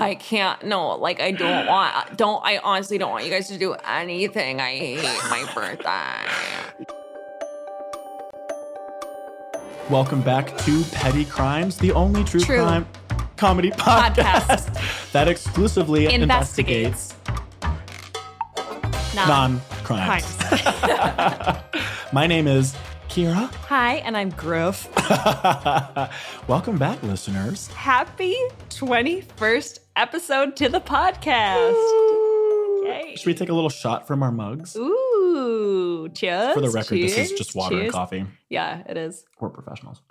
I can't. No, like I don't want. Don't. I honestly don't want you guys to do anything. I hate my birthday. Welcome back to Petty Crimes, the only true, True. crime comedy podcast, Podcast. that exclusively Investigates. investigates non crimes. My name is Kira. Hi, and I'm Griff. Welcome back, listeners. Happy 21st episode to the podcast. Should we take a little shot from our mugs? Ooh, cheers. For the record, this is just water and coffee. Yeah, it is. We're professionals.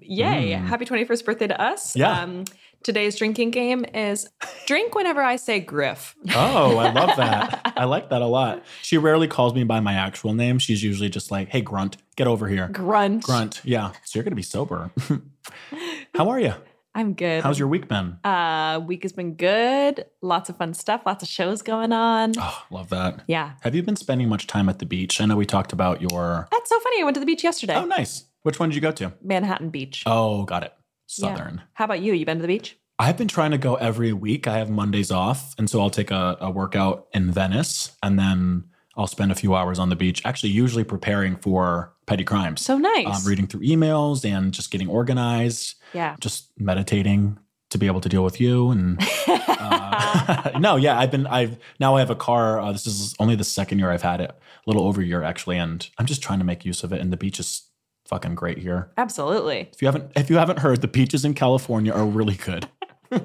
Yay. Happy 21st birthday to us. Mm. Yeah. Um, today's drinking game is drink whenever I say Griff. Oh, I love that. I like that a lot. She rarely calls me by my actual name. She's usually just like, hey, Grunt, get over here. Grunt. Grunt. Yeah. So you're going to be sober. How are you? I'm good. How's your week been? uh week has been good. Lots of fun stuff, lots of shows going on. Oh, love that. Yeah. Have you been spending much time at the beach? I know we talked about your. That's so funny. I went to the beach yesterday. Oh, nice. Which one did you go to? Manhattan Beach. Oh, got it. Yeah. Southern. How about you? You been to the beach? I've been trying to go every week. I have Mondays off. And so I'll take a, a workout in Venice and then I'll spend a few hours on the beach, actually, usually preparing for petty crimes. So nice. um, reading through emails and just getting organized, yeah. just meditating to be able to deal with you. And uh, no, yeah, I've been, I've now I have a car. Uh, this is only the second year I've had it, a little over a year actually. And I'm just trying to make use of it. And the beach is fucking great here. Absolutely. If you haven't, if you haven't heard, the peaches in California are really good.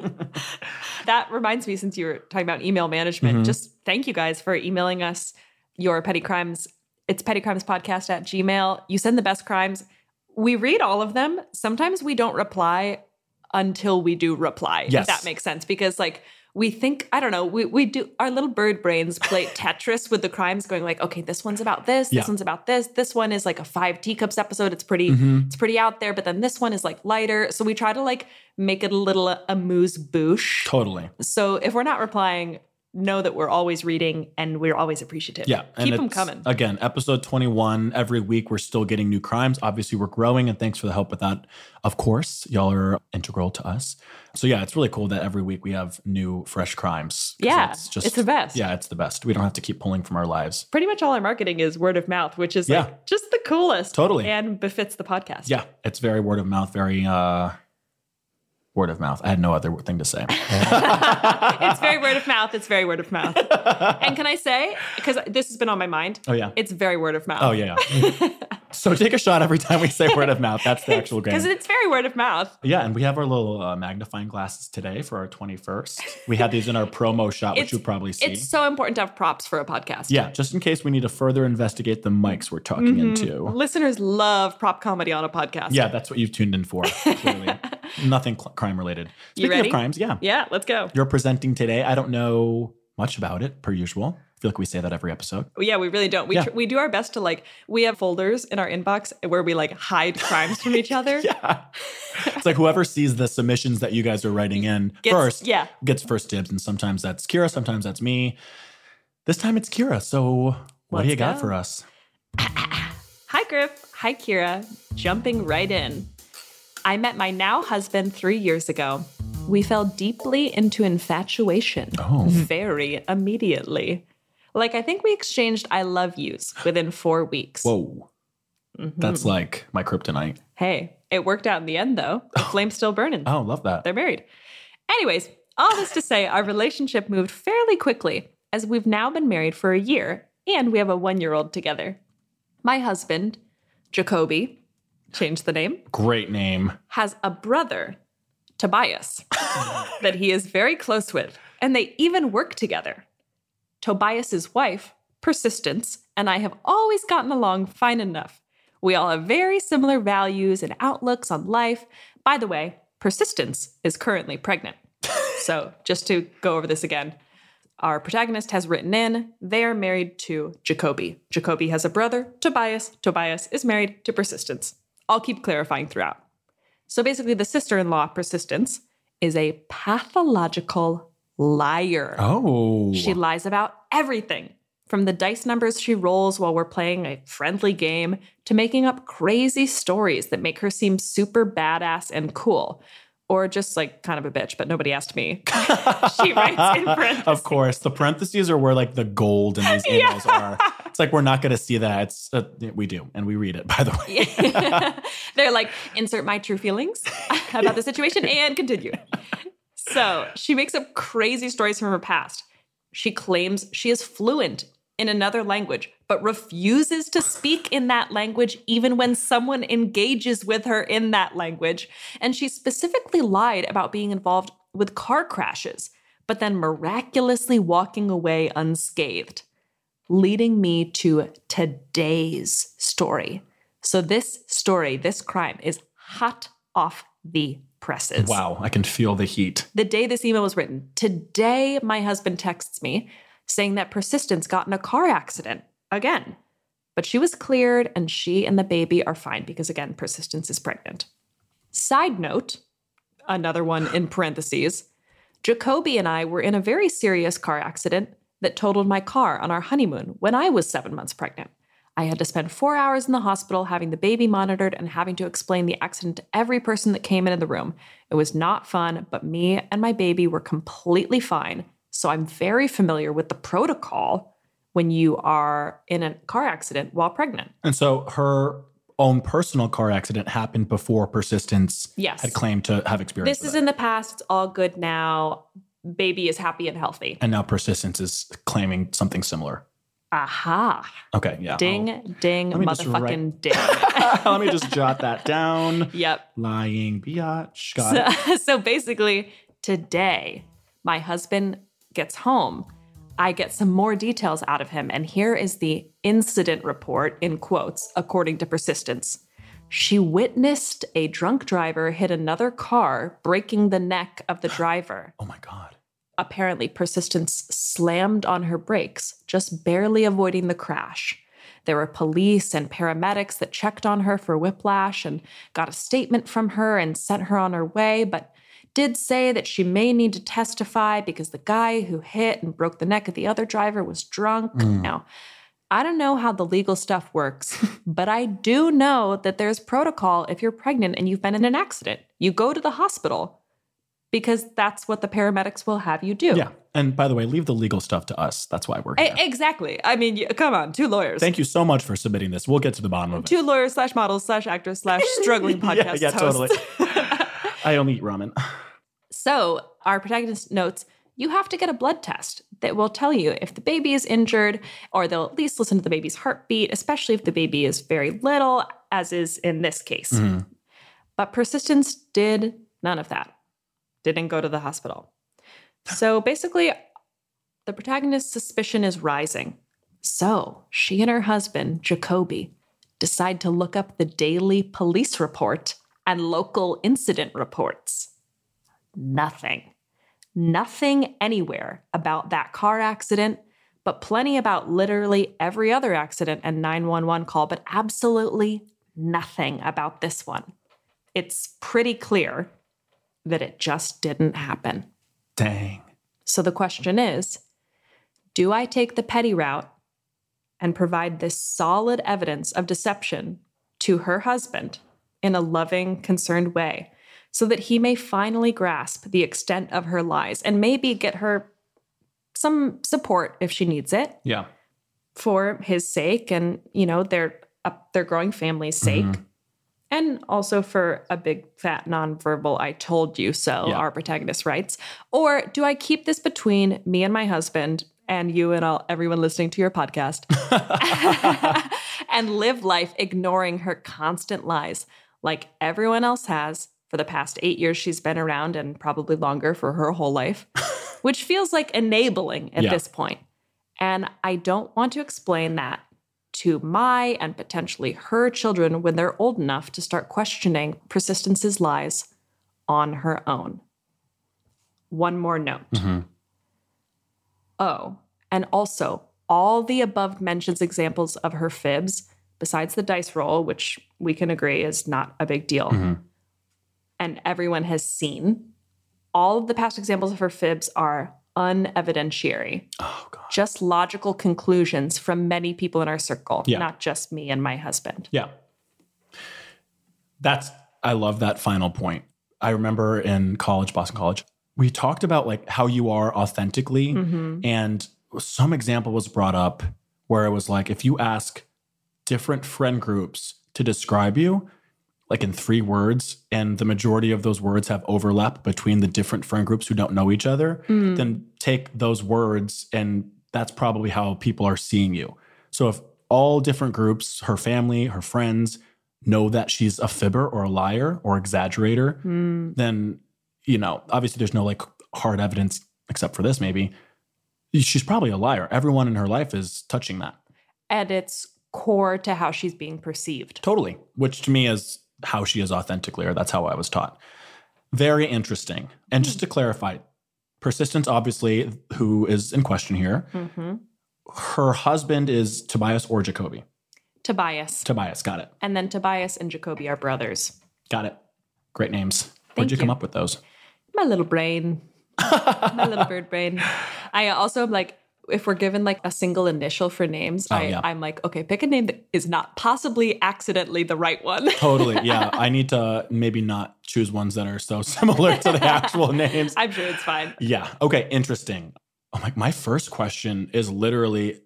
That reminds me, since you were talking about email management, Mm-hmm. just thank you guys for emailing us your petty crimes. It's petty crimes podcast at Gmail. You send the best crimes. We read all of them. Sometimes we don't reply until we do reply, Yes. if that makes sense. Because like we think, I don't know, we, we do our little bird brains play Tetris with the crimes, going like, okay, this one's about this, Yeah. this one's about this, this one is like a five teacups episode. It's pretty, Mhm. it's pretty out there, but then this one is like lighter. So we try to like make it a little amuse bouche. Totally. So if we're not replying, know that we're always reading and we're always appreciative. Yeah. Keep them coming. Again, episode 21. Every week we're still getting new crimes. Obviously, we're growing, and thanks for the help with that. Of course, y'all are integral to us. So, yeah, it's really cool that every week we have new, fresh crimes. Yeah, it's just it's the best. Yeah, it's the best. We don't have to keep pulling from our lives. Pretty much all our marketing is word of mouth, which is Yeah. like just the coolest. Totally. And befits the podcast. Yeah, it's very word of mouth, very uh word of mouth. I had no other thing to say. it's very word of mouth. It's very word of mouth. and can I say, because this has been on my mind, oh yeah. it's very word of mouth. Oh yeah. so take a shot every time we say word of mouth. That's the actual game. Because it's very word of mouth. Yeah, and we have our little uh, magnifying glasses today for our 21st. We had these in our promo shot, which you'll probably see. It's so important to have props for a podcast. yeah, just in case we need to further investigate the mics we're talking Mm-hmm. into. Listeners love prop comedy on a podcast. Yeah, that's what you've tuned in for. Clearly. Nothing cl- crime related. You Speaking of crimes, yeah. Yeah, let's go. You're presenting today. I don't know much about it, per usual. I feel like we say that every episode. Oh, yeah, we really don't. We Yeah. tr- we do our best to like. We have folders in our inbox where we like hide crimes from each other. Yeah. it's like whoever sees the submissions that you guys are writing in Gets- first yeah. gets first dibs. And sometimes that's Kira, sometimes that's me. This time it's Kira. So what do Let's you got for us? Hi, Griff. Hi, Kira. Jumping right in. I met my now husband three years ago. We fell deeply into infatuation Oh. very immediately. Like, I think we exchanged I love yous within four weeks. Whoa. Mm-hmm. That's like my kryptonite. Hey, it worked out in the end, though. The flame's still burning. Oh, love that. They're married. Anyways, all this to say, our relationship moved fairly quickly as we've now been married for a year and we have a one year old together. My husband, Jacoby, changed the name, Great name. has a brother, Tobias, that he is very close with, and they even work together. Tobias's wife, Persistence, and I have always gotten along fine enough. We all have very similar values and outlooks on life. By the way, Persistence is currently pregnant. so, just to go over this again, our protagonist has written in they are married to Jacoby. Jacoby has a brother, Tobias. Tobias is married to Persistence. I'll keep clarifying throughout. So basically, the sister in law, Persistence, is a pathological liar. Oh. She lies about everything from the dice numbers she rolls while we're playing a friendly game to making up crazy stories that make her seem super badass and cool. or just like kind of a bitch, but nobody asked me. she writes in parentheses. of course, the parentheses are where like the gold in these emails are. It's like we're not going to see that. It's uh, we do, and we read it. By the way, They're like, insert my true feelings about the situation and continue. So she makes up crazy stories from her past. She claims she is fluent in another language, but refuses to speak in that language even when someone engages with her in that language. And she specifically lied about being involved with car crashes, but then miraculously walking away unscathed, leading me to today's story. So, this story, this crime is hot off the presses. wow, I can feel the heat. The day this email was written, today my husband texts me saying that Persistence got in a car accident again. But she was cleared and she and the baby are fine because, again, Persistence is pregnant. Side note, another one in parentheses Jacoby and I were in a very serious car accident that totaled my car on our honeymoon when I was seven months pregnant. I had to spend four hours in the hospital having the baby monitored and having to explain the accident to every person that came into the room. It was not fun, but me and my baby were completely fine. So I'm very familiar with the protocol when you are in a car accident while pregnant. And so her own personal car accident happened before Persistence Yes. had claimed to have experienced. This is it. in the past. It's all good now. Baby is happy and healthy. and now Persistence is claiming something similar. Aha. Okay, yeah. Ding, ding, Let me just motherfucking ding. Let me just jot that down. yep. Lying biatch. Got it. So, so basically, today, my husband gets home. I get some more details out of him, and here is the incident report in quotes, according to Persistence. She witnessed a drunk driver hit another car, breaking the neck of the driver. Oh my god. Apparently, Persistence slammed on her brakes, just barely avoiding the crash. There were police and paramedics that checked on her for whiplash and got a statement from her and sent her on her way, but did say that she may need to testify because the guy who hit and broke the neck of the other driver was drunk. Hmm. Now, I don't know how the legal stuff works, but I do know that there's protocol if you're pregnant and you've been in an accident. You go to the hospital because that's what the paramedics will have you do. Yeah. And by the way, leave the legal stuff to us. That's why we're here. E- exactly. I mean, come on, two lawyers. Thank you so much for submitting this. We'll get to the bottom of it. two lawyers slash models slash actors slash struggling podcast yeah, yeah, totally. I only eat ramen. So, our protagonist notes you have to get a blood test that will tell you if the baby is injured, or they'll at least listen to the baby's heartbeat, especially if the baby is very little, as is in this case. Mhm. But Persistence did none of that, didn't go to the hospital. So, basically, the protagonist's suspicion is rising. So, she and her husband, Jacoby, decide to look up the daily police report and local incident reports nothing. Nothing anywhere about that car accident, but plenty about literally every other accident and 911 call, but absolutely nothing about this one. It's pretty clear that it just didn't happen. Dang. So the question is do I take the petty route and provide this solid evidence of deception to her husband in a loving, concerned way so that he may finally grasp the extent of her lies and maybe get her some support if she needs it Yeah. for his sake and you know their uh, their growing family's sake and also for a big fat nonverbal i told you so Yeah. our protagonist writes or do i keep this between me and my husband and you and all everyone listening to your podcast and live life ignoring her constant lies like everyone else has for the past 8 years she's been around and probably longer for her whole life which feels like enabling at Yeah. this point and I don't want to explain that to my and potentially her children when they're old enough to start questioning Persistence's lies on her own. One more note. Mhm. Oh, and also all the above mentions examples of her fibs, besides the dice roll, which we can agree is not a big deal, Mhm. and everyone has seen, all of the past examples of her fibs are unevidentiary Oh god. Just logical conclusions from many people in our circle, Yeah. not just me and my husband. Yeah. That's I love that final point. I remember in college, Boston College, we talked about like how you are authentically. Mhm. And some example was brought up where it was like, if you ask different friend groups to describe you, like in three words, and the majority of those words have overlap between the different friend groups who don't know each other, Mm. then take those words and that's probably how people are seeing you. So if all different groups, her family, her friends, know that she's a fibber or a liar or exaggerator, Mm. then you know obviously there's no like hard evidence except for this maybe she's probably a liar everyone in her life is touching that And it's core to how she's being perceived. totally which to me is how she is authentically or that's how i was taught very interesting and just to clarify persistence obviously who is in question here hmm her husband is tobias or jacoby Tobias. tobias got it And then Tobias and Jacoby are brothers. got it great names Thank where'd you come up with those My little brain. My little bird brain. I also am like, if we're given like a single initial for names, Oh, I, yeah. I'm like, okay, pick a name that is not possibly accidentally the right one. totally yeah i need to maybe not choose ones that are so similar to the actual names I'm sure it's fine. Yeah. Okay. Interesting. Oh my, my first question is literally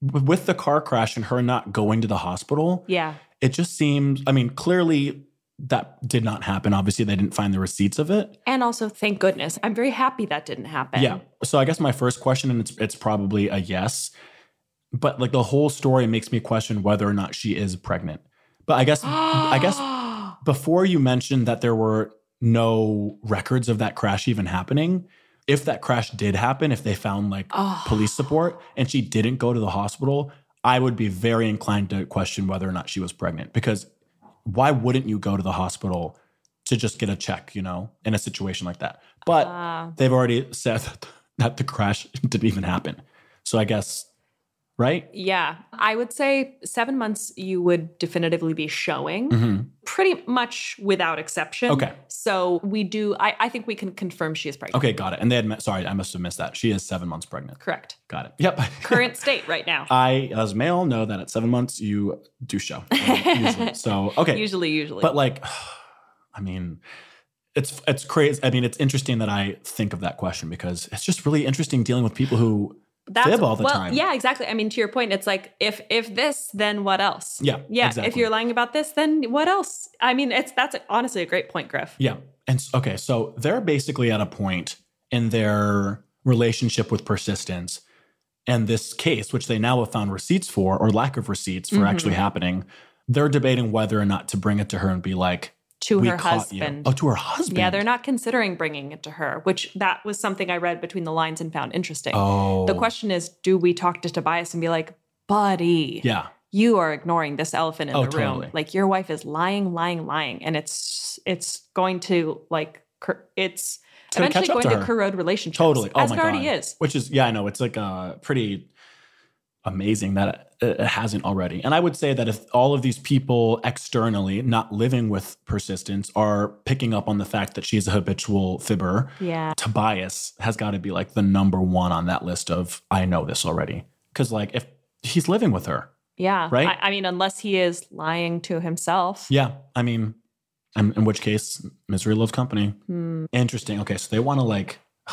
with the car crash and her not going to the hospital. Yeah. It just seems, I mean, clearly that did not happen. Obviously, they didn't find the receipts of it. And also, thank goodness. I'm very happy that didn't happen. Yeah. So I guess my first question, and it's it's probably a yes, but like the whole story makes me question whether or not she is pregnant. But I guess I guess before you mentioned that there were no records of that crash even happening, if that crash did happen, if they found like Oh. police support and she didn't go to the hospital, I would be very inclined to question whether or not she was pregnant because why wouldn't you go to the hospital to just get a check, you know, in a situation like that? But Uh, they've already said that the crash didn't even happen. So I guess, right? yeah. I would say seven months you would definitively be showing. hmm pretty much without exception. Okay. So we do, I, I think we can confirm she is pregnant. Okay, got it. And they had, met, sorry, I must have missed that. She is seven months pregnant. Correct. Got it. Yep. Current state right now. I, as male, know that at seven months you do show. usually. So okay, Usually, usually. but like, I mean, it's it's crazy. I mean, it's interesting that I think of that question because it's just really interesting dealing with people who fib all the well, time. Yeah, exactly. I mean, to your point, it's like if if this, then what else? Yeah, Yeah. If you're lying about this, then what else? I mean, it's that's honestly a great point, Griff. Yeah. And okay, so they're basically at a point in their relationship with persistence and this case, which they now have found receipts for or lack of receipts for actually Mhm. happening. They're debating whether or not to bring it to her and be like, To "We her caught you." husband. Oh, to her husband. Yeah, they're not considering bringing it to her, which that was something I read between the lines and found interesting. Oh, The question is, do we talk to Tobias and be like, buddy, Yeah. you are ignoring this elephant in Oh, the room. totally. Like your wife is lying, lying, lying, and it's it's going to like it's It's eventually going to to, corrode relationships. Totally. Oh as my it already God. is. Which is, yeah, I know. It's like a pretty amazing that it, hasn't already. And I would say that if all of these people externally, not living with persistence, are picking up on the fact that she's a habitual fibber, Yeah. Tobias has got to be like the number one on that list of I know this already. Because like if he's living with her, Yeah. Right? I, I mean, unless he is lying to himself. yeah, I mean, in, in which case, misery loves company. Hmm, Interesting. Okay, so they want to like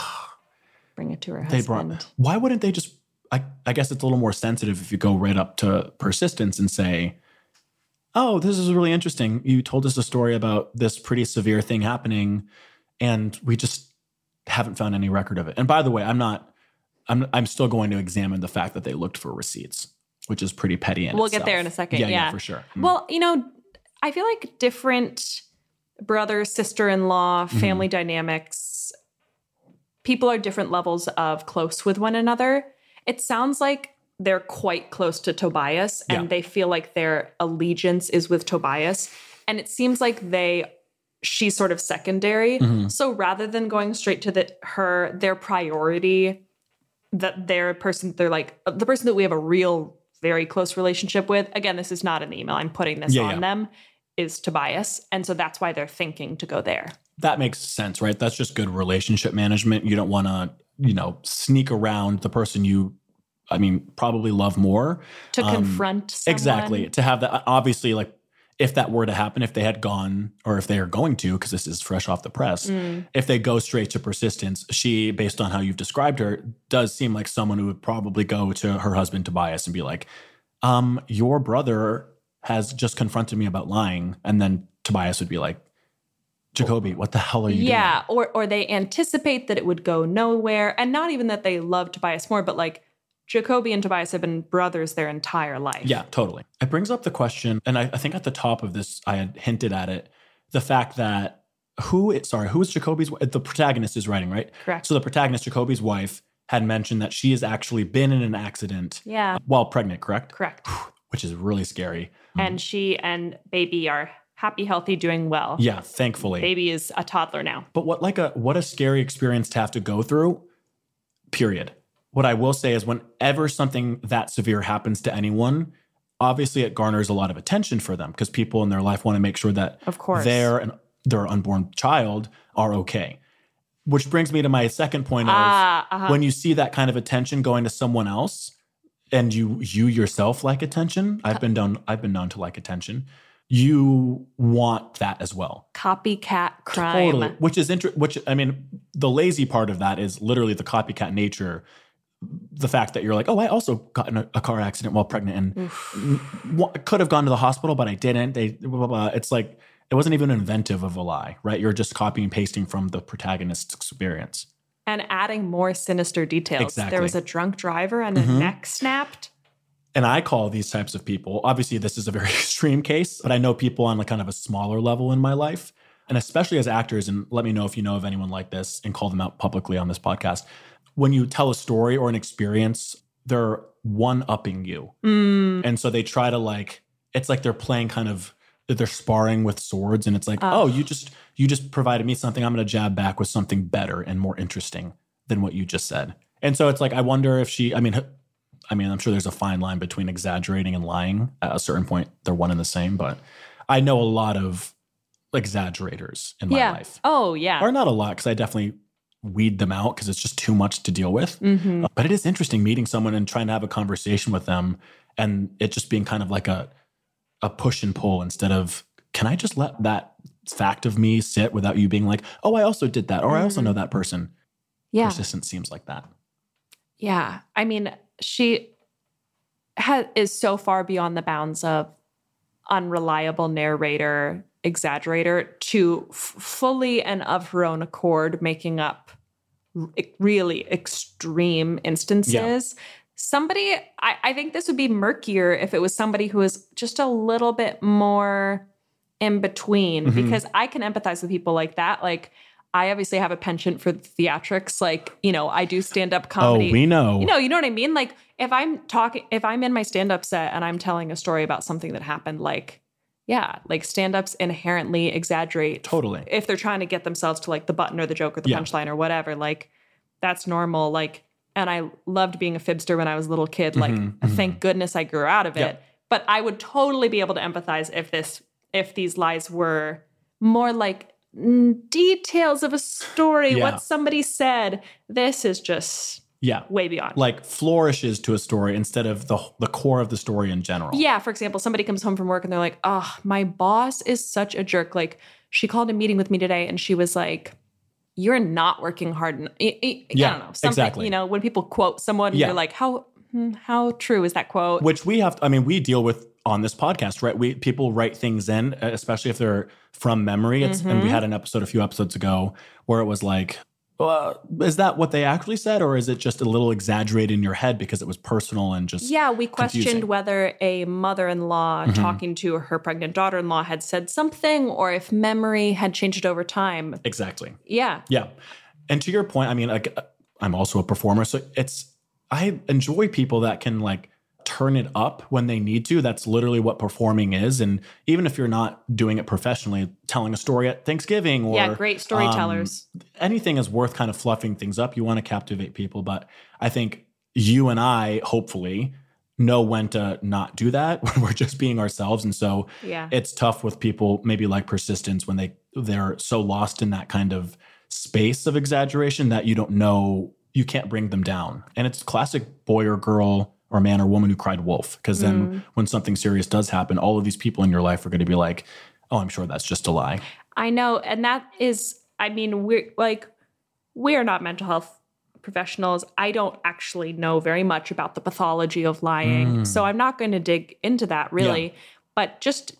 bring it to her they husband. brought. Why wouldn't they just? I, I guess it's a little more sensitive if you go right up to persistence and say, "Oh, this is really interesting. You told us a story about this pretty severe thing happening, and we just haven't found any record of it." And by the way, I'm not. I'm I'm still going to examine the fact that they looked for receipts, which is pretty petty. In We'll get there in a second, Yeah, yeah. for sure. Mm. Well, you know, I feel like different brother, sister in law, Mm-hmm. family dynamics, people are different levels of close with one another. It sounds like they're quite close to Tobias and Yeah. they feel like their allegiance is with Tobias. And it seems like they she's sort of secondary. Mhm. So rather than going straight to the her their priority that their person they're like the person that we have a real very close relationship with again this is not an email i'm putting this Yeah, on yeah. them is tobias and so that's why they're thinking to go there that makes sense, right? That's just good relationship management. You don't want to, you know, sneak around the person you, I mean, probably love more. to Um, confront someone. Exactly. To have that, obviously, like if that were to happen, if they had gone, or if they are going to, because this is fresh off the press, Mm. if they go straight to persistence, she, based on how you've described her, does seem like someone who would probably go to her husband Tobias and be like, um, your brother has just confronted me about lying. And then Tobias would be like, Jacoby, what the hell are you yeah, or or they anticipate that it would go nowhere, and not even that they love Tobias more, but like Jacoby and Tobias have been brothers their entire life. Yeah, totally. It brings up the question, and I, I think at the top of this, I had hinted at it the fact that who, sorry, who is Jacoby's, the protagonist is writing, right? correct. So the protagonist, Jacoby's wife, had mentioned that she has actually been in an accident yeah, while pregnant, correct? correct. Which is really scary. Mm. And she and baby are happy, healthy, doing well. Yeah, thankfully. Baby is a toddler now. But what like a what a scary experience to have to go through. Period. What I will say is whenever something that severe happens to anyone, obviously it garners a lot of attention for them because people in their life want to make sure that Of course. their and their unborn child are okay. Which brings me to my second point of Ah, uh-huh. when you see that kind of attention going to someone else and you you yourself like attention, I've been done I've been known to like attention. You want that as well. copycat crime. Totally. Which is inter- which I mean, the lazy part of that is literally the copycat nature. The fact that you're like, oh, I also got in a, a car accident while pregnant and w- could have gone to the hospital, but I didn't. They, blah, blah, blah. It's like it wasn't even inventive of a lie, right? You're just copying and pasting from the protagonist's experience. And adding more sinister details. Exactly. There was a drunk driver and a Mhm. neck snapped. And I call these types of people, obviously, this is a very extreme case, but I know people on like kind of a smaller level in my life. And especially as actors, and let me know if you know of anyone like this and call them out publicly on this podcast. When you tell a story or an experience, they're one upping you. Mm, And so they try to like, it's like they're playing kind of, they're sparring with swords. And it's like, Ugh. oh, you just, you just provided me something. I'm going to jab back with something better and more interesting than what you just said. And so it's like, I wonder if she, I mean, I mean, I'm sure there's a fine line between exaggerating and lying. At a certain point, they're one and the same. But I know a lot of exaggerators in my yeah. life, Oh, yeah. or not a lot, because I definitely weed them out because it's just too much to deal with. hmm But it is interesting meeting someone and trying to have a conversation with them, and it just being kind of like a a push and pull instead of can I just let that fact of me sit without you being like, oh, I also did that, or I also know that person. Yeah. Persistence seems like that. Yeah. I mean, she ha- is so far beyond the bounds of unreliable narrator, exaggerator to f- fully and of her own accord making up r- really extreme instances. Somebody, I, I think this would be murkier if it was somebody who is just a little bit more in between Mhm. because I can empathize with people like that. Like, I obviously have a penchant for theatrics. Like, you know, I do stand up comedy. Oh, we know. You know, you know what I mean? Like if I'm talking if I'm in my stand-up set and I'm telling a story about something that happened, like, yeah, like stand-ups inherently exaggerate totally. if they're trying to get themselves to like the button or the joke or the Yeah. punchline or whatever. Like that's normal. Like, and I loved being a fibster when I was a little kid. Like, Mhm, mhm. thank goodness I grew out of it. But I would totally be able to empathize if this if these lies were more like details of a story, Yeah. what somebody said. This is just Yeah. way beyond. Like flourishes to a story instead of the the core of the story in general. Yeah, for example, somebody comes home from work and they're like, "Oh, my boss is such a jerk. Like, she called a meeting with me today and she was like, "You're not working hard." En-. I, Yeah, I don't know. Something, exactly. You know, when people quote someone, Yeah. you're like, "How hmm, how true is that quote?" Which we have. I mean, we deal with on this podcast, right? We people write things in, especially if they're from memory. It's and we Mhm. had an episode a few episodes ago where it was like. Uh, is that what they actually said, or is it just a little exaggerated in your head because it was personal and just yeah, we questioned confusing. whether a mother-in-law Mhm. talking to her pregnant daughter-in-law had said something, or if memory had changed over time. exactly? Yeah, Yeah. And to your point, I mean, like, I'm also a performer, so it's I enjoy people that can like turn it up when they need to. That's literally what performing is. And even if you're not doing it professionally, telling a story at Thanksgiving or yeah, great storytellers. Um, anything is worth kind of fluffing things up. You want to captivate people, but I think you and I hopefully know when to not do that when we're just being ourselves. And so yeah, it's tough with people maybe like persistence when they they're so lost in that kind of space of exaggeration that you don't know you can't bring them down and it's classic boy or girl or man or woman who cried wolf. Because then mm. when something serious does happen, all of these people in your life are going to be like, oh, I'm sure that's just a lie. I know. And that is, I mean, we're like, we're not mental health professionals. I don't actually know very much about the pathology of lying. Mm. So I'm not going to dig into that really. But just,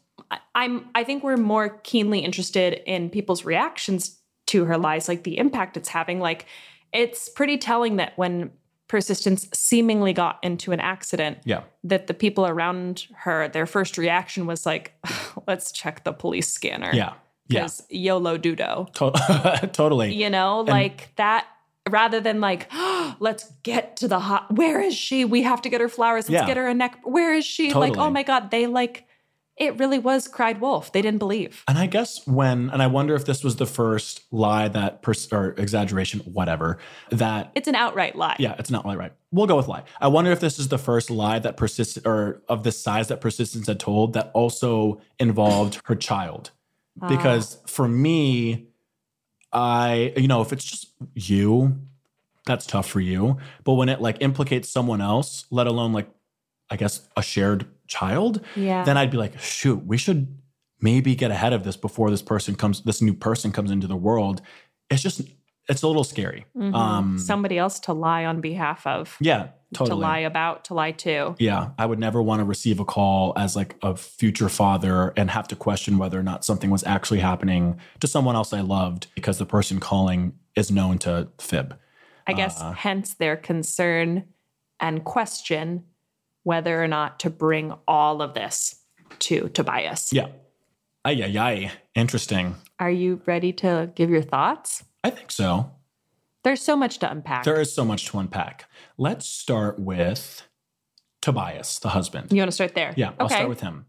I'm, I think we're more keenly interested in people's reactions to her lies, like the impact it's having. Like, it's pretty telling that when persistence seemingly got into an accident, Yeah. that the people around her, their first reaction was like, let's check the police scanner. Yeah. Yeah. YOLO Dudo. To- totally. You know, like that rather than like, let's get to the hot where is she? We have to get her flowers. Let's Yeah. get her a neck. Where is she? Like, oh my God, they like it really was cried wolf. They didn't believe. And I guess when, and I wonder if this was the first lie that, pers- or exaggeration, whatever, that It's an outright lie. Yeah, it's not lie, right. We'll go with lie. I wonder if this is the first lie that persist or of the size that persistence had told that also involved her child. Ah. Because for me, I you know, if it's just you, that's tough for you. But when it like implicates someone else, let alone like I guess a shared child, Yeah. then I'd be like, shoot, we should maybe get ahead of this before this person comes, this new person comes into the world. It's just it's a little scary. Mhm. Um Somebody else to lie on behalf of, yeah, totally. to lie about, to lie to. Yeah, I would never want to receive a call as like a future father and have to question whether or not something was actually happening to someone else I loved because the person calling is known to fib. I guess Uh, hence their concern and question whether or not to bring all of this to Tobias. Yeah. Ay, ay, ay. Interesting. Are you ready to give your thoughts? I think so. There's so much to unpack. There is so much to unpack. Let's start with Tobias, the husband. you want to start there? Yeah, I'll start with him.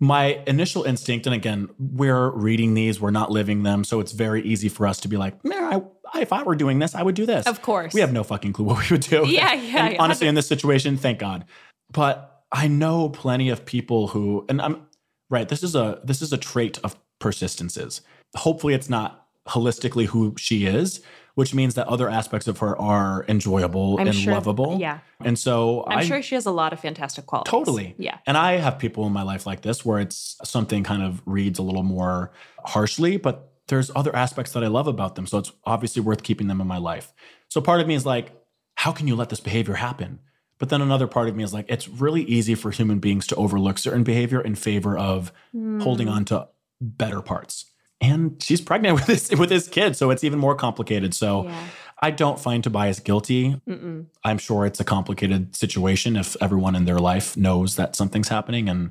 My initial instinct, and again, we're reading these, we're not living them, so it's very easy for us to be like, "Nah, I, if I were doing this, I would do this. Of course. We have no fucking clue what we would do. Yeah, yeah, And yeah. honestly, in this situation, thank God. But I know plenty of people who, and I'm right. This is a this is a trait of persistences. Hopefully, it's not holistically who she is, which means that other aspects of her are enjoyable I'm and sure- lovable. yeah. And so I'm I sure she has a lot of fantastic qualities. Totally. Yeah. And I have people in my life like this where it's something kind of reads a little more harshly, but there's other aspects that I love about them. So it's obviously worth keeping them in my life. So part of me is like, how can you let this behavior happen? But then another part of me is like, it's really easy for human beings to overlook certain behavior in favor of hmm. holding on to better parts. And she's pregnant with this with this kid, so it's even more complicated. So Yeah. I don't find Tobias guilty. Mm-mm. I'm sure it's a complicated situation if everyone in their life knows that something's happening and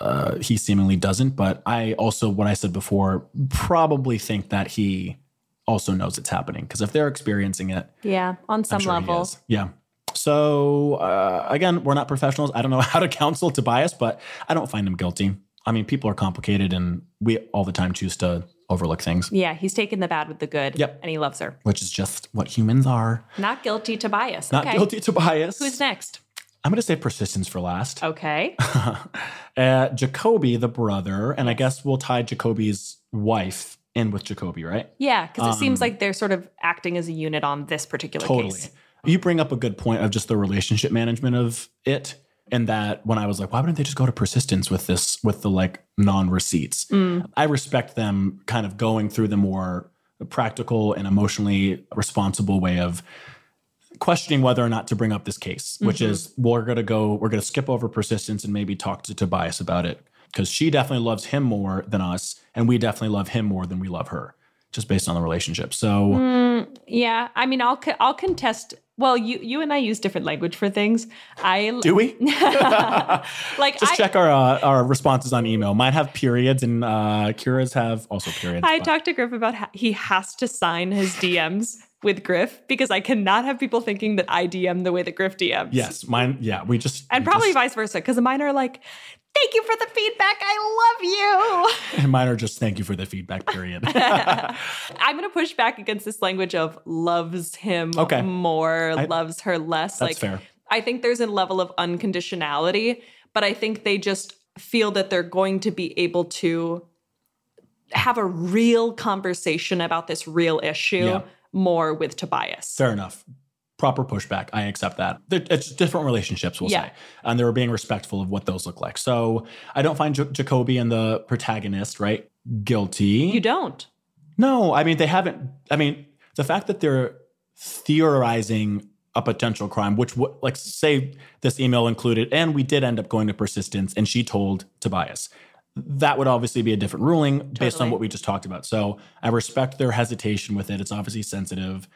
uh, he seemingly doesn't. But I also, what I said before, probably think that he also knows it's happening because if they're experiencing it, Yeah. On some sure level. Yeah. So uh, again, we're not professionals. I don't know how to counsel Tobias, but I don't find him guilty. I mean, people are complicated, and we all the time choose to overlook things, Yeah. He's taken the bad with the good. Yep. And he loves her. which is just what humans are. Not guilty Tobias. Not okay. guilty, Tobias. Who's next? I'm going to say persistence for last. Okay. uh, Jacoby, the brother, and I guess we'll tie Jacoby's wife in with Jacoby, right? Yeah, because it seems Um, like they're sort of acting as a unit on this particular Totally. case. You bring up a good point of just the relationship management of it. And that when I was like, why wouldn't they just go to persistence with this, with the like non receipts? Mm. I respect them kind of going through the more practical and emotionally responsible way of questioning whether or not to bring up this case, which Mm-hmm. is we're going to go, we're going to skip over persistence and maybe talk to Tobias about it because she definitely loves him more than us. And we definitely love him more than we love her, just based on the relationship. So, Mm, yeah, I mean, I'll I'll contest. Well, you you and I use different language for things. I do we? like Just I, check our uh, our responses on email. Mine have periods, and uh, Kira's have also periods. I but- talked to Griff about how he has to sign his DMs with Griff because I cannot have people thinking that I DM the way that Griff DMs. yes, mine. Yeah, we just and probably just- vice versa because mine are like, "Thank you for the feedback. I love you." and mine are just thank you for the feedback. Period. I'm gonna push back against this language of loves him Okay. more, I- loves her less. That's like fair. I think there's a level of unconditionality, but I think they just feel that they're going to be able to have a real conversation about this real issue Yeah. More with Tobias. Fair enough. proper pushback. I accept that. It's different relationships, we'll Yeah. say. And they were being respectful of what those look like. So I don't find J- Jacoby and the protagonist, right, guilty. You don't. No, I mean they haven't. I mean the fact that they're theorizing a potential crime, which would like say this email included, and we did end up going to persistence, and she told Tobias. That would obviously be a different ruling based on what we just talked about. So I respect their hesitation with it. It's obviously sensitive,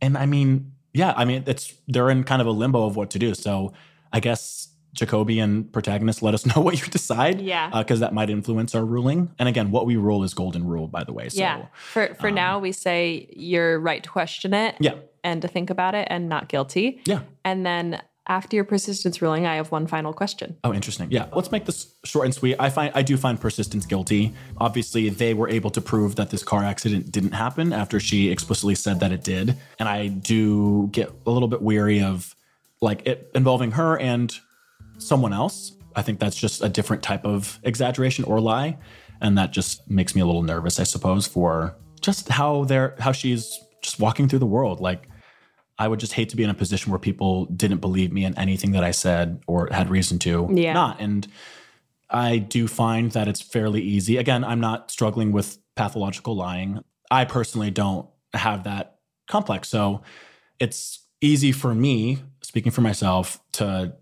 and I mean, yeah, I mean it's they're in kind of a limbo of what to do. So I guess Jacoby and protagonist let us know what you decide Yeah. Uh, because that might influence our ruling. And again, what we rule is golden rule, by the way. So, yeah. For for um, now, we say you're right to question it yeah, and to think about it and not guilty. yeah. And then after your persistence ruling, I have one final question. Oh, interesting. Yeah, let's make this short and sweet. I find I do find persistence guilty. Obviously, they were able to prove that this car accident didn't happen after she explicitly said that it did, and I do get a little bit weary of like it involving her and someone else. I think that's just a different type of exaggeration or lie, and that just makes me a little nervous, I suppose, for just how they're how she's just walking through the world. Like, I would just hate to be in a position where people didn't believe me in anything that I said or had reason to Yeah. not. And I do find that it's fairly easy. Again, I'm not struggling with pathological lying. I personally don't have that complex. So it's easy for me, speaking for myself, to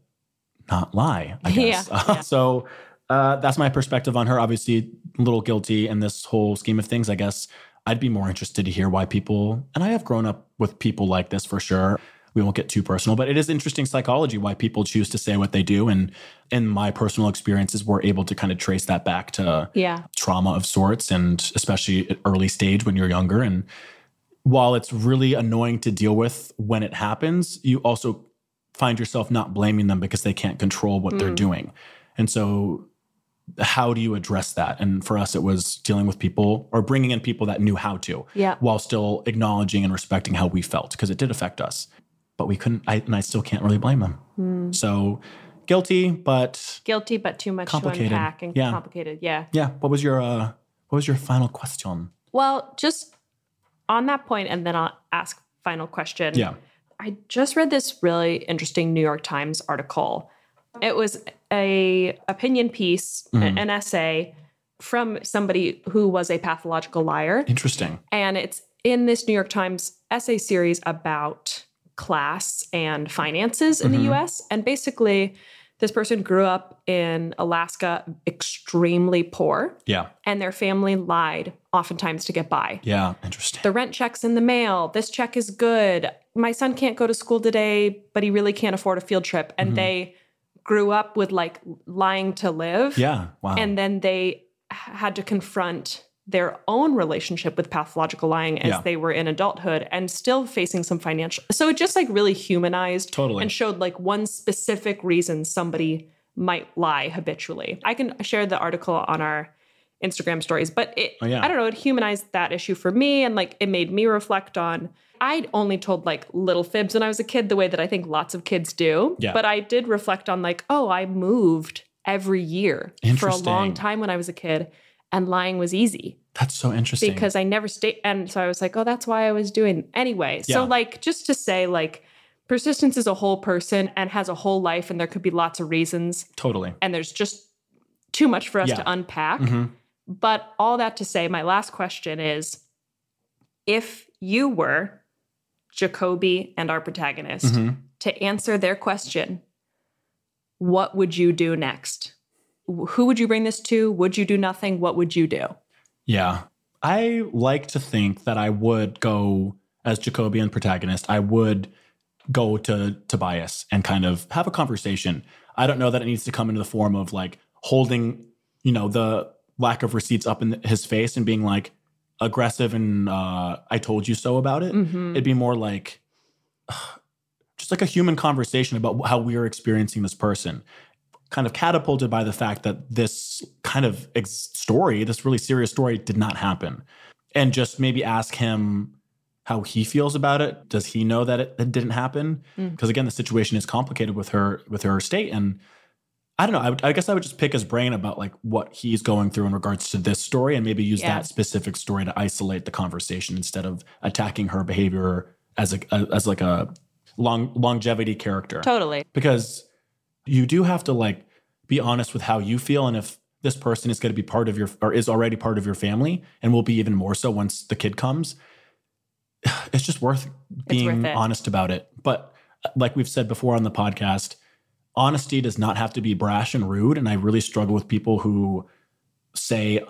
not lie, I guess. Yeah, yeah. so uh, that's my perspective on her. Obviously, a little guilty in this whole scheme of things, I guess. I'd be more interested to hear why people, and I have grown up with people like this for sure. We won't get too personal, but it is interesting psychology why people choose to say what they do. And in my personal experiences, we're able to kind of trace that back to Yeah. trauma of sorts, and especially at early stage when you're younger. And while it's really annoying to deal with when it happens, you also find yourself not blaming them because they can't control what they're mm. doing. And so, how do you address that? And for us, it was dealing with people or bringing in people that knew how to, Yeah. while still acknowledging and respecting how we felt because it did affect us. But we couldn't, I, and I still can't really blame them. So, guilty, but Guilty, but too much Complicated. to unpack and Yeah. complicated. Yeah. yeah. What was your uh, what was your final question? Well, just on that point, and then I'll ask final question. Yeah. I just read this really interesting New York Times article. It was a opinion piece, Mhm. an essay from somebody who was a pathological liar, Interesting. and it's in this New York Times essay series about class and finances in Mhm. the US. And basically, this person grew up in Alaska extremely poor, Yeah. and their family lied oftentimes to get by. Yeah. Interesting. The rent check's in the mail. This check is good. My son can't go to school today, but he really can't afford a field trip. And Mhm. they grew up with like lying to live. yeah. Wow. And then they had to confront their own relationship with pathological lying as Yeah. they were in adulthood and still facing some financial. So it just like really humanized Totally. and showed like one specific reason somebody might lie habitually. I can share the article on our Instagram stories, but it Oh, yeah. I don't know, it humanized that issue for me and like it made me reflect on I'd only told like little fibs when I was a kid the way that I think lots of kids do. Yeah. But I did reflect on like, oh, I moved every year for a long time when I was a kid and lying was easy That's so interesting. because I never stayed. And so I was like, oh, that's why I was doing anyway. Yeah. So, like, just to say, like, persistence is a whole person and has a whole life, and there could be lots of reasons, totally. and there's just too much for us Yeah. to unpack. Mhm. But all that to say, my last question is if you were Jacoby and our protagonist Mhm. to answer their question, what would you do next? Who would you bring this to? Would you do nothing? What would you do? Yeah. I like to think that I would go as Jacoby and protagonist. I would go to Tobias and kind of have a conversation. I don't know that it needs to come into the form of like holding, you know, the lack of receipts up in his face and being like aggressive and uh, I told you so about it. Mhm. It'd be more like just like a human conversation about how we are experiencing this person kind of catapulted by the fact that this kind of ex- story this really serious story did not happen and just maybe ask him how he feels about it does he know that it, it didn't happen Mm. because again the situation is complicated with her with her state and I don't know. I, would, I guess I would just pick his brain about like what he's going through in regards to this story, and maybe use Yeah. that specific story to isolate the conversation instead of attacking her behavior as a as like a long longevity character Totally. because you do have to like be honest with how you feel and if this person is going to be part of your or is already part of your family and will be even more so once the kid comes it's just worth being worth honest about it but uh, like we've said before on the podcast honesty does not have to be brash and rude and i really struggle with people who say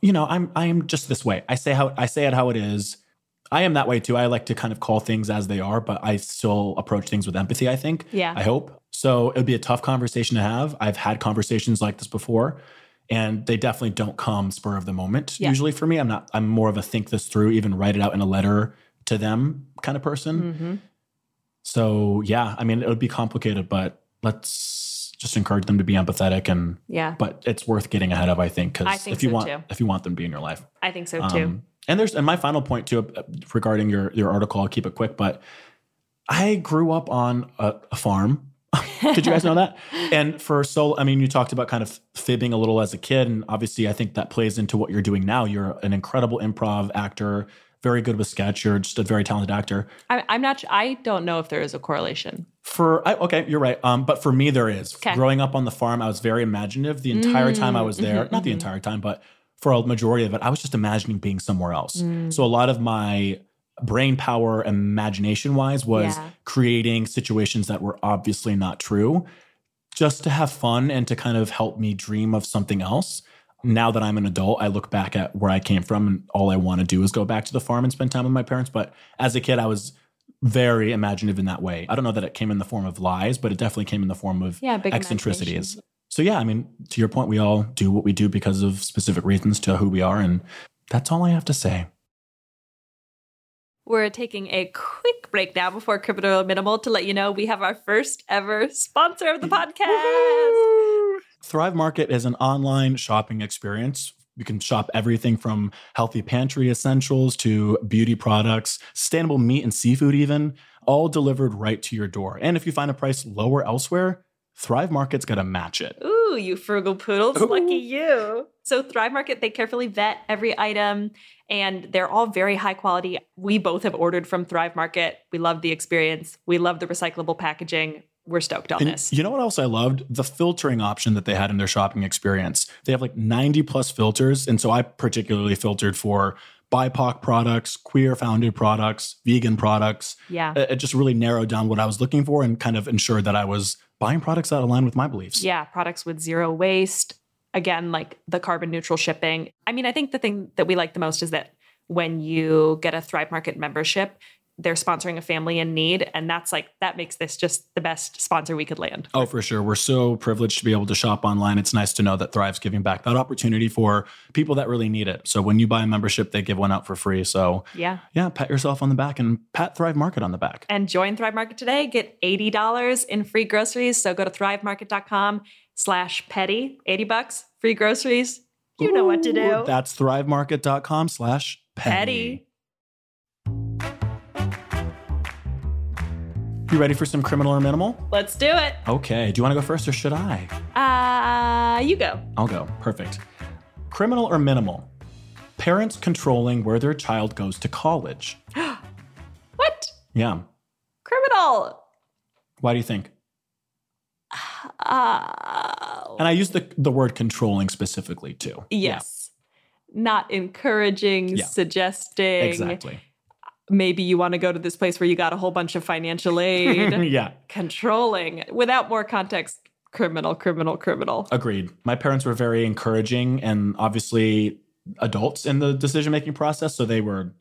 you know i'm i'm just this way. I say how i say it how it is. I am that way too. I like to kind of call things as they are but i still approach things with empathy i think Yeah. i hope. So it would be a tough conversation to have. I've had conversations like this before and they definitely don't come spur of the moment Yeah. usually for me. I'm not i'm more of a think this through even write it out in a letter to them kind of person. Hmm so yeah i mean it would be complicated but let's just encourage them to be empathetic and Yeah. but it's worth getting ahead of i think because if you so, want too. if you want them to be in your life I think so too. um, and there's and my final point too uh, regarding your your article i'll keep it quick but i grew up on a, a farm did you guys know that and for so i mean you talked about kind of fibbing a little as a kid and obviously i think that plays into what you're doing now you're an incredible improv actor very good with sketch you're just a very talented actor I, I'm not. I don't know if there is a correlation. For I, okay, you're right. Um, but for me, there is. Okay. Growing up on the farm, I was very imaginative the entire time I was there. mhm, Not the mhm. entire time, but for a majority of it, I was just imagining being somewhere else. Mm. So a lot of my brain power, imagination wise, was Yeah. creating situations that were obviously not true, just to have fun and to kind of help me dream of something else. Now that I'm an adult, I look back at where I came from, and all I want to do is go back to the farm and spend time with my parents. But as a kid, I was very imaginative in that way. I don't know that it came in the form of lies, but it definitely came in the form of Yeah, eccentricities. So yeah, I mean, to your point, we all do what we do because of specific reasons to who we are, and that's all I have to say. We're taking a quick break now before Criminal Minimal to let you know we have our first ever sponsor of the podcast. Thrive Market is an online shopping experience. You can shop everything from healthy pantry essentials to beauty products, sustainable meat and seafood, even, all delivered right to your door. And if you find a price lower elsewhere, Thrive Market's gonna match it. Ooh, you frugal poodles. Ooh. Lucky you. So, Thrive Market, they carefully vet every item and they're all very high quality. We both have ordered from Thrive Market. We love the experience, we love the recyclable packaging. We're stoked on And this. you know what else I loved? The filtering option that they had in their shopping experience. They have like 90 plus filters. And so I particularly filtered for BIPOC products, queer founded products, vegan products. Yeah. It just really narrowed down what I was looking for and kind of ensured that I was buying products that align with my beliefs. Yeah, products with zero waste. Again, like the carbon neutral shipping. I mean, I think the thing that we like the most is that when you get a Thrive Market membership, they're sponsoring a family in need. And that's like, that makes this just the best sponsor we could land. Oh, for sure. We're so privileged to be able to shop online. It's nice to know that Thrive's giving back that opportunity for people that really need it. So when you buy a membership, they give one out for free. So Yeah. yeah, pat yourself on the back and pat Thrive Market on the back. And join Thrive Market today. Get $80 in free groceries. So go to thrivemarket.com slash petty, 80 bucks, free groceries. You know what to do. Ooh, That's thrivemarket.com slash petty. You ready for some criminal or minimal? Let's do it. Okay. Do you want to go first or should I? Uh, you go. I'll go. Perfect. Criminal or minimal? Parents controlling where their child goes to college. What? Yeah. Criminal. Why do you think? Uh, And I use the, the word controlling specifically too. yes. Not encouraging, Yeah. suggesting. Exactly. Maybe you want to go to this place where you got a whole bunch of financial aid. yeah. Controlling. Without more context, criminal, criminal, criminal. Agreed. My parents were very encouraging and obviously adults in the decision making process. So they were,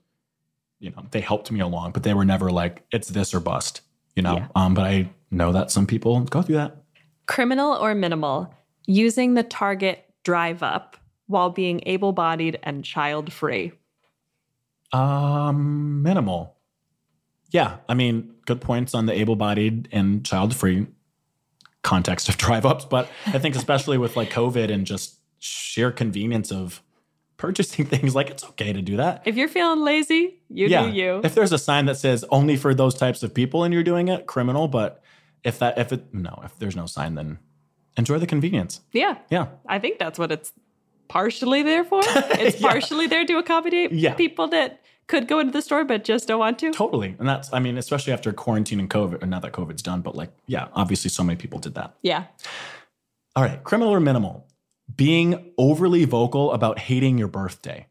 you know, they helped me along, but they were never like, it's this or bust, you know? Yeah. Um, but I know that some people go through that. Criminal or minimal, using the target drive up while being able bodied and child free. Um, minimal. Yeah. I mean, good points on the able bodied and child free context of drive ups. But I think, especially with like COVID and just sheer convenience of purchasing things, like it's okay to do that. If you're feeling lazy, you yeah. do you. If there's a sign that says only for those types of people and you're doing it, criminal. But if that, if it, no, if there's no sign, then enjoy the convenience. yeah, Yeah. I think that's what it's partially there for. It's Yeah. partially there to accommodate Yeah. people that could go into the store but just don't want to. Totally. And that's, I mean, especially after quarantine and COVID, and now that COVID's done, but like, yeah, obviously so many people did that. Yeah. All right, criminal or minimal? Being overly vocal about hating your birthday.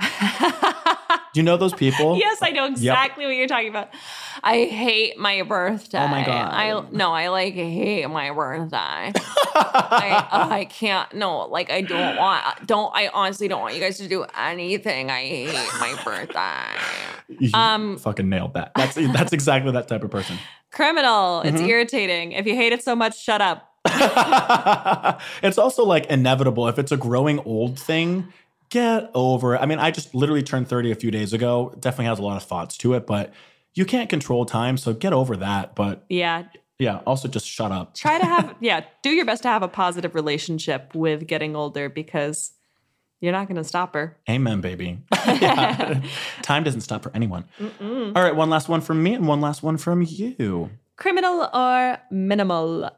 Do you know those people? Yes, I know exactly what you're talking about. I hate my birthday. Oh my God. I no, I like hate my birthday. I, I can't. No, like I don't want. Don't. I honestly don't want you guys to do anything. I hate my birthday. You Um, fucking nailed that. That's that's exactly that type of person. Criminal. It's Mhm. irritating. If you hate it so much, shut up. it's also like inevitable. If it's a growing old thing, get over it. I mean, I just literally turned 30 a few days ago. Definitely has a lot of thoughts to it, but you can't control time, so get over that. But Yeah. yeah, also just shut up. Try to have. yeah. Do your best to have a positive relationship with getting older because you're not going to stop her. Amen, baby. Time doesn't stop for anyone. All right, one last one from me and one last one from you. Criminal or minimal?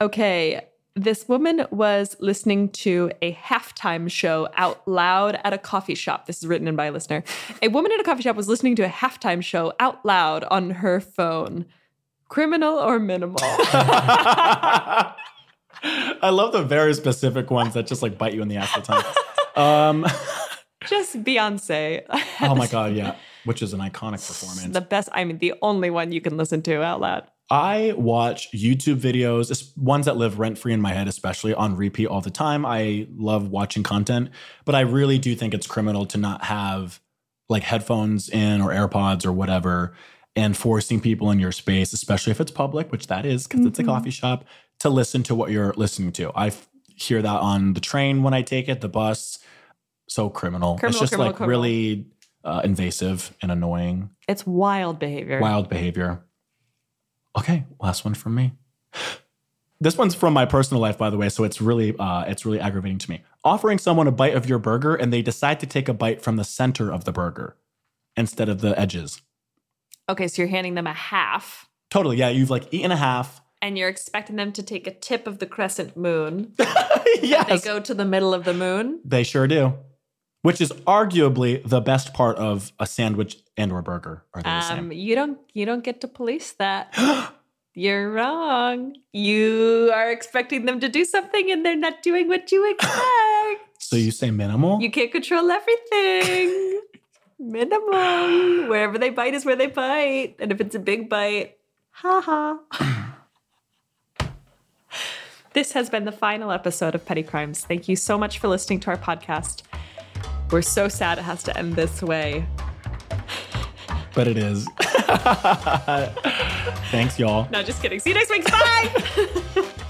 Okay. This woman was listening to a halftime show out loud at a coffee shop. This is written in by a listener. A woman in a coffee shop was listening to a halftime show out loud on her phone. Criminal or minimal? I love the very specific ones that just like bite you in the ass all the time. Um, Just Beyonce. oh my god, yeah, which is an iconic performance. The best, I mean, the only one you can listen to out loud. I watch YouTube videos, ones that live rent free in my head, especially on repeat all the time. I love watching content, but I really do think it's criminal to not have like headphones in or AirPods or whatever and forcing people in your space, especially if it's public, which that is because it's a Mhm. coffee shop, to listen to what you're listening to. I f- hear that on the train when I take it, the bus. So criminal. Criminal, it's just criminal, like criminal. really uh, invasive and annoying. It's wild behavior. Wild behavior. Okay, last one from me. This one's from my personal life, by the way, so it's really uh, it's really aggravating to me. Offering someone a bite of your burger and they decide to take a bite from the center of the burger instead of the edges. Okay, so you're handing them a half Totally, yeah. You've like eaten a half. and you're expecting them to take a tip of the crescent moon. yes. They go to the middle of the moon. they sure do. Which is arguably the best part of a sandwich and or burger. Are they the Um, same? you don't you don't get to police that. You're wrong. You are expecting them to do something and they're not doing what you expect. So you say minimal? you can't control everything. Minimum. Wherever they bite is where they bite. And if it's a big bite, ha ha. this has been the final episode of Petty Crimes. Thank you so much for listening to our podcast. We're so sad it has to end this way. but it is. Thanks, y'all. No, just kidding. See you next week. Bye.